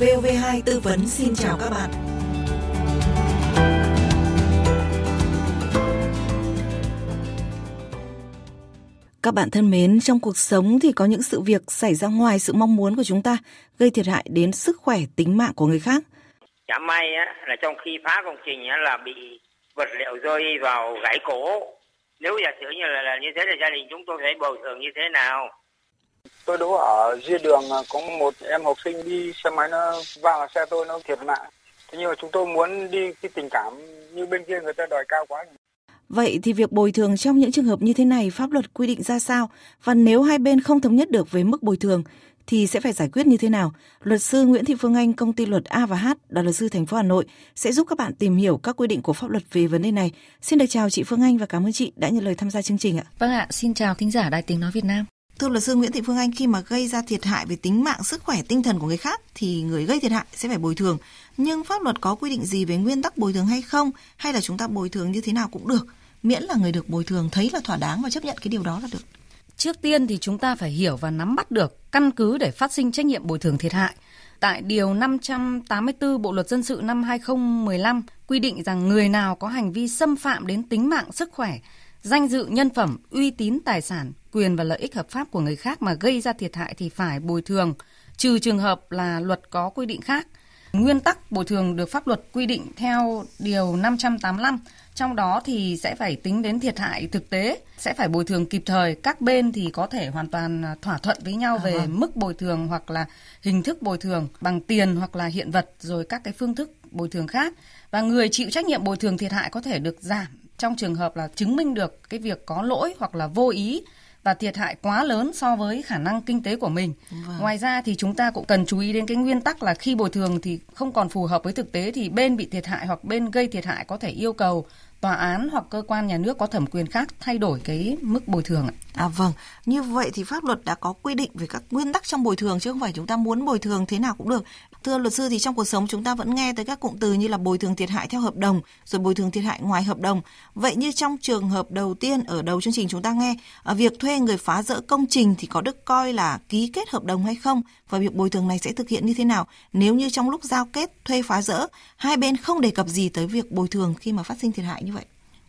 Vv2 tư vấn xin chào các bạn. Các bạn thân mến, trong cuộc sống thì có những sự việc xảy ra ngoài sự mong muốn của chúng ta, gây thiệt hại đến sức khỏe, tính mạng của người khác. Chả may á, là trong khi phá công trình á, là bị vật liệu rơi vào gãy cổ. Nếu giả sử như là, là như thế là gia đình chúng tôi phải bồi thường như thế nào? Tôi đỗ ở duyên đường có một em học sinh đi xe máy nó va vào xe tôi nó thiệt mạng. Thế nhưng mà chúng tôi muốn đi cái tình cảm như bên kia người ta đòi cao quá. Vậy thì việc bồi thường trong những trường hợp như thế này pháp luật quy định ra sao? Và nếu hai bên không thống nhất được với mức bồi thường thì sẽ phải giải quyết như thế nào? Luật sư Nguyễn Thị Phương Anh, công ty luật A và H, đoàn luật sư thành phố Hà Nội sẽ giúp các bạn tìm hiểu các quy định của pháp luật về vấn đề này. Xin được chào chị Phương Anh và cảm ơn chị đã nhận lời tham gia chương trình ạ. Vâng ạ, xin chào thính giả Đài Tiếng Nói Việt Nam. Thưa luật sư Nguyễn Thị Phương Anh, khi mà gây ra thiệt hại về tính mạng, sức khỏe, tinh thần của người khác thì người gây thiệt hại sẽ phải bồi thường. Nhưng pháp luật có quy định gì về nguyên tắc bồi thường hay không? Hay là chúng ta bồi thường như thế nào cũng được? Miễn là người được bồi thường thấy là thỏa đáng và chấp nhận cái điều đó là được. Trước tiên thì chúng ta phải hiểu và nắm bắt được căn cứ để phát sinh trách nhiệm bồi thường thiệt hại. Tại Điều 584 Bộ Luật Dân sự năm 2015 quy định rằng người nào có hành vi xâm phạm đến tính mạng, sức khỏe, danh dự nhân phẩm, uy tín tài sản, quyền và lợi ích hợp pháp của người khác mà gây ra thiệt hại thì phải bồi thường, trừ trường hợp là luật có quy định khác. Nguyên tắc bồi thường được pháp luật quy định theo điều 585, trong đó thì sẽ phải tính đến thiệt hại thực tế, sẽ phải bồi thường kịp thời. Các bên thì có thể hoàn toàn thỏa thuận với nhau về à. mức bồi thường hoặc là hình thức bồi thường bằng tiền hoặc là hiện vật rồi các cái phương thức bồi thường khác. Và người chịu trách nhiệm bồi thường thiệt hại có thể được giảm trong trường hợp là chứng minh được cái việc có lỗi hoặc là vô ý và thiệt hại quá lớn so với khả năng kinh tế của mình. Vâng. Ngoài ra thì chúng ta cũng cần chú ý đến cái nguyên tắc là khi bồi thường thì không còn phù hợp với thực tế thì bên bị thiệt hại hoặc bên gây thiệt hại có thể yêu cầu tòa án hoặc cơ quan nhà nước có thẩm quyền khác thay đổi cái mức bồi thường ạ. À vâng, như vậy thì pháp luật đã có quy định về các nguyên tắc trong bồi thường chứ không phải chúng ta muốn bồi thường thế nào cũng được. Thưa luật sư thì trong cuộc sống chúng ta vẫn nghe tới các cụm từ như là bồi thường thiệt hại theo hợp đồng, rồi bồi thường thiệt hại ngoài hợp đồng. Vậy như trong trường hợp đầu tiên ở đầu chương trình chúng ta nghe, ở việc thuê người phá rỡ công trình thì có được coi là ký kết hợp đồng hay không và việc bồi thường này sẽ thực hiện như thế nào nếu như trong lúc giao kết thuê phá rỡ hai bên không đề cập gì tới việc bồi thường khi mà phát sinh thiệt hại?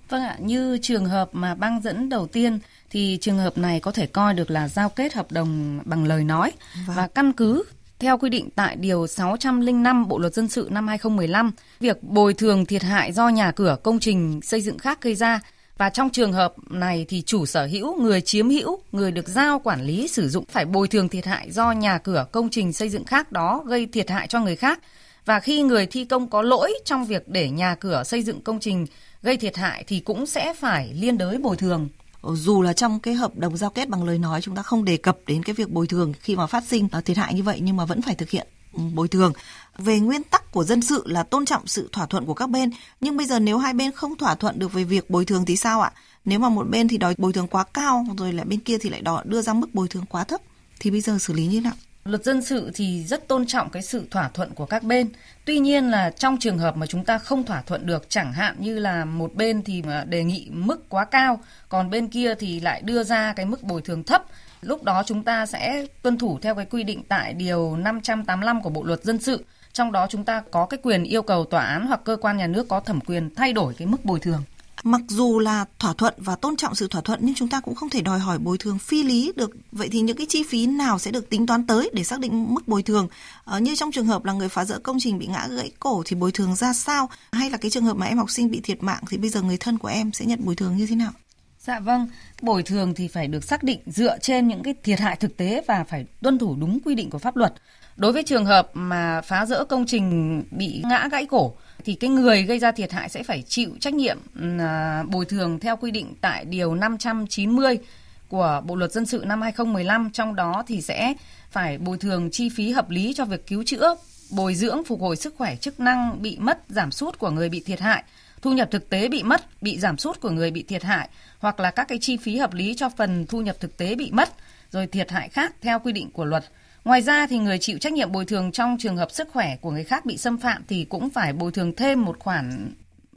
Vâng ạ, như trường hợp mà băng dẫn đầu tiên thì trường hợp này có thể coi được là giao kết hợp đồng bằng lời nói vâng. và căn cứ theo quy định tại Điều 605 Bộ Luật Dân sự năm 2015, việc bồi thường thiệt hại do nhà cửa công trình xây dựng khác gây ra và trong trường hợp này thì chủ sở hữu, người chiếm hữu, người được giao quản lý sử dụng phải bồi thường thiệt hại do nhà cửa công trình xây dựng khác đó gây thiệt hại cho người khác. Và khi người thi công có lỗi trong việc để nhà cửa xây dựng công trình gây thiệt hại thì cũng sẽ phải liên đới bồi thường. Ờ, dù là trong cái hợp đồng giao kết bằng lời nói, chúng ta không đề cập đến cái việc bồi thường khi mà phát sinh thiệt hại như vậy, nhưng mà vẫn phải thực hiện ừ, bồi thường. Về nguyên tắc của dân sự là tôn trọng sự thỏa thuận của các bên, nhưng bây giờ nếu hai bên không thỏa thuận được về việc bồi thường thì sao ạ? Nếu mà một bên thì đòi bồi thường quá cao, rồi lại bên kia thì lại đòi đưa ra mức bồi thường quá thấp, thì bây giờ xử lý như thế nào? Luật dân sự thì rất tôn trọng cái sự thỏa thuận của các bên. Tuy nhiên là trong trường hợp mà chúng ta không thỏa thuận được, chẳng hạn như là một bên thì đề nghị mức quá cao, còn bên kia thì lại đưa ra cái mức bồi thường thấp, lúc đó chúng ta sẽ tuân thủ theo cái quy định tại điều 585 của Bộ luật dân sự. Trong đó chúng ta có cái quyền yêu cầu tòa án hoặc cơ quan nhà nước có thẩm quyền thay đổi cái mức bồi thường. Mặc dù là thỏa thuận và tôn trọng sự thỏa thuận nhưng chúng ta cũng không thể đòi hỏi bồi thường phi lý được. Vậy thì những cái chi phí nào sẽ được tính toán tới để xác định mức bồi thường? Ờ, như trong trường hợp là người phá rỡ công trình bị ngã gãy cổ thì bồi thường ra sao? Hay là cái trường hợp mà em học sinh bị thiệt mạng thì bây giờ người thân của em sẽ nhận bồi thường như thế nào? Dạ vâng, bồi thường thì phải được xác định dựa trên những cái thiệt hại thực tế và phải tuân thủ đúng quy định của pháp luật. Đối với trường hợp mà phá rỡ công trình bị ngã gãy cổ thì cái người gây ra thiệt hại sẽ phải chịu trách nhiệm ừ, à, bồi thường theo quy định tại điều 590 của Bộ luật dân sự năm 2015 trong đó thì sẽ phải bồi thường chi phí hợp lý cho việc cứu chữa, bồi dưỡng phục hồi sức khỏe chức năng bị mất giảm sút của người bị thiệt hại, thu nhập thực tế bị mất, bị giảm sút của người bị thiệt hại hoặc là các cái chi phí hợp lý cho phần thu nhập thực tế bị mất rồi thiệt hại khác theo quy định của luật. Ngoài ra thì người chịu trách nhiệm bồi thường trong trường hợp sức khỏe của người khác bị xâm phạm thì cũng phải bồi thường thêm một khoản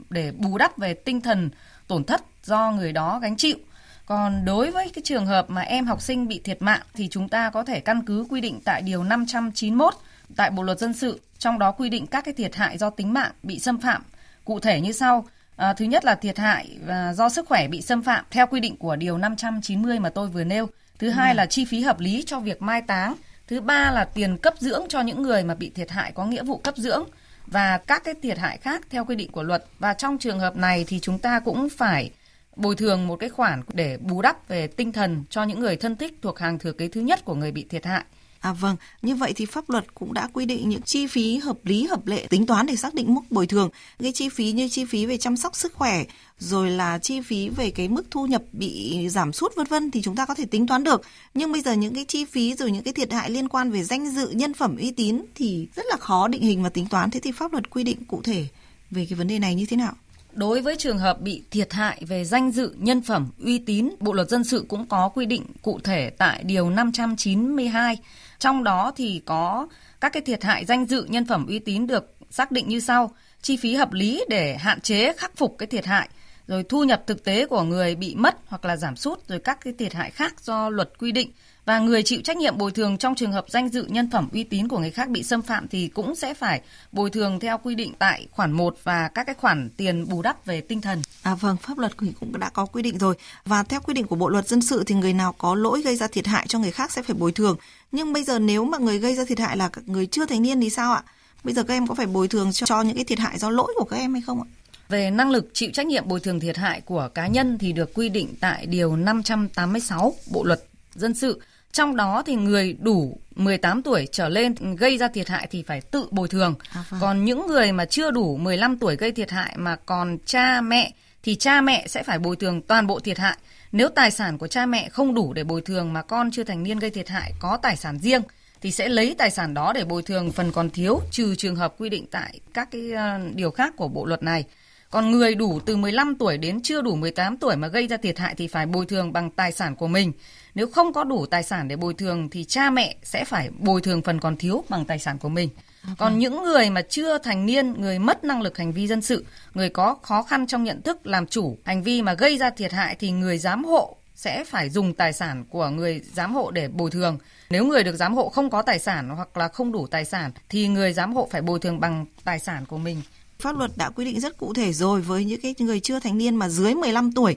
để bù đắp về tinh thần tổn thất do người đó gánh chịu. Còn đối với cái trường hợp mà em học sinh bị thiệt mạng thì chúng ta có thể căn cứ quy định tại điều 591 tại Bộ luật dân sự, trong đó quy định các cái thiệt hại do tính mạng bị xâm phạm cụ thể như sau. À, thứ nhất là thiệt hại và do sức khỏe bị xâm phạm theo quy định của điều 590 mà tôi vừa nêu. Thứ hai ừ. là chi phí hợp lý cho việc mai táng. Thứ ba là tiền cấp dưỡng cho những người mà bị thiệt hại có nghĩa vụ cấp dưỡng và các cái thiệt hại khác theo quy định của luật. Và trong trường hợp này thì chúng ta cũng phải bồi thường một cái khoản để bù đắp về tinh thần cho những người thân thích thuộc hàng thừa kế thứ nhất của người bị thiệt hại. À vâng, như vậy thì pháp luật cũng đã quy định những chi phí hợp lý hợp lệ tính toán để xác định mức bồi thường. Cái chi phí như chi phí về chăm sóc sức khỏe, rồi là chi phí về cái mức thu nhập bị giảm sút vân vân thì chúng ta có thể tính toán được. Nhưng bây giờ những cái chi phí rồi những cái thiệt hại liên quan về danh dự, nhân phẩm, uy tín thì rất là khó định hình và tính toán. Thế thì pháp luật quy định cụ thể về cái vấn đề này như thế nào? Đối với trường hợp bị thiệt hại về danh dự, nhân phẩm, uy tín, Bộ luật dân sự cũng có quy định cụ thể tại điều 592. Trong đó thì có các cái thiệt hại danh dự, nhân phẩm, uy tín được xác định như sau: chi phí hợp lý để hạn chế khắc phục cái thiệt hại, rồi thu nhập thực tế của người bị mất hoặc là giảm sút, rồi các cái thiệt hại khác do luật quy định và người chịu trách nhiệm bồi thường trong trường hợp danh dự nhân phẩm uy tín của người khác bị xâm phạm thì cũng sẽ phải bồi thường theo quy định tại khoản 1 và các cái khoản tiền bù đắp về tinh thần. À vâng, pháp luật cũng đã có quy định rồi và theo quy định của Bộ luật dân sự thì người nào có lỗi gây ra thiệt hại cho người khác sẽ phải bồi thường. Nhưng bây giờ nếu mà người gây ra thiệt hại là người chưa thành niên thì sao ạ? Bây giờ các em có phải bồi thường cho, cho những cái thiệt hại do lỗi của các em hay không ạ? Về năng lực chịu trách nhiệm bồi thường thiệt hại của cá nhân thì được quy định tại điều 586 Bộ luật dân sự trong đó thì người đủ 18 tuổi trở lên gây ra thiệt hại thì phải tự bồi thường. À, vâng. Còn những người mà chưa đủ 15 tuổi gây thiệt hại mà còn cha mẹ thì cha mẹ sẽ phải bồi thường toàn bộ thiệt hại. Nếu tài sản của cha mẹ không đủ để bồi thường mà con chưa thành niên gây thiệt hại có tài sản riêng thì sẽ lấy tài sản đó để bồi thường phần còn thiếu trừ trường hợp quy định tại các cái ờ, điều khác của bộ luật này. Còn người đủ từ 15 tuổi đến chưa đủ 18 tuổi mà gây ra thiệt hại thì phải bồi thường bằng tài sản của mình. Nếu không có đủ tài sản để bồi thường thì cha mẹ sẽ phải bồi thường phần còn thiếu bằng tài sản của mình. Còn những người mà chưa thành niên, người mất năng lực hành vi dân sự, người có khó khăn trong nhận thức làm chủ hành vi mà gây ra thiệt hại thì người giám hộ sẽ phải dùng tài sản của người giám hộ để bồi thường. Nếu người được giám hộ không có tài sản hoặc là không đủ tài sản thì người giám hộ phải bồi thường bằng tài sản của mình. Pháp luật đã quy định rất cụ thể rồi với những cái người chưa thành niên mà dưới 15 tuổi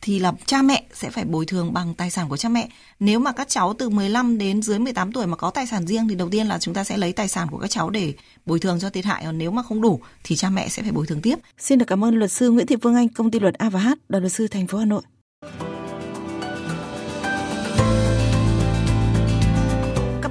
thì là cha mẹ sẽ phải bồi thường bằng tài sản của cha mẹ. Nếu mà các cháu từ 15 đến dưới 18 tuổi mà có tài sản riêng thì đầu tiên là chúng ta sẽ lấy tài sản của các cháu để bồi thường cho thiệt hại. Còn nếu mà không đủ thì cha mẹ sẽ phải bồi thường tiếp. Xin được cảm ơn luật sư Nguyễn Thị Phương Anh, công ty luật A và H, đoàn luật sư thành phố Hà Nội.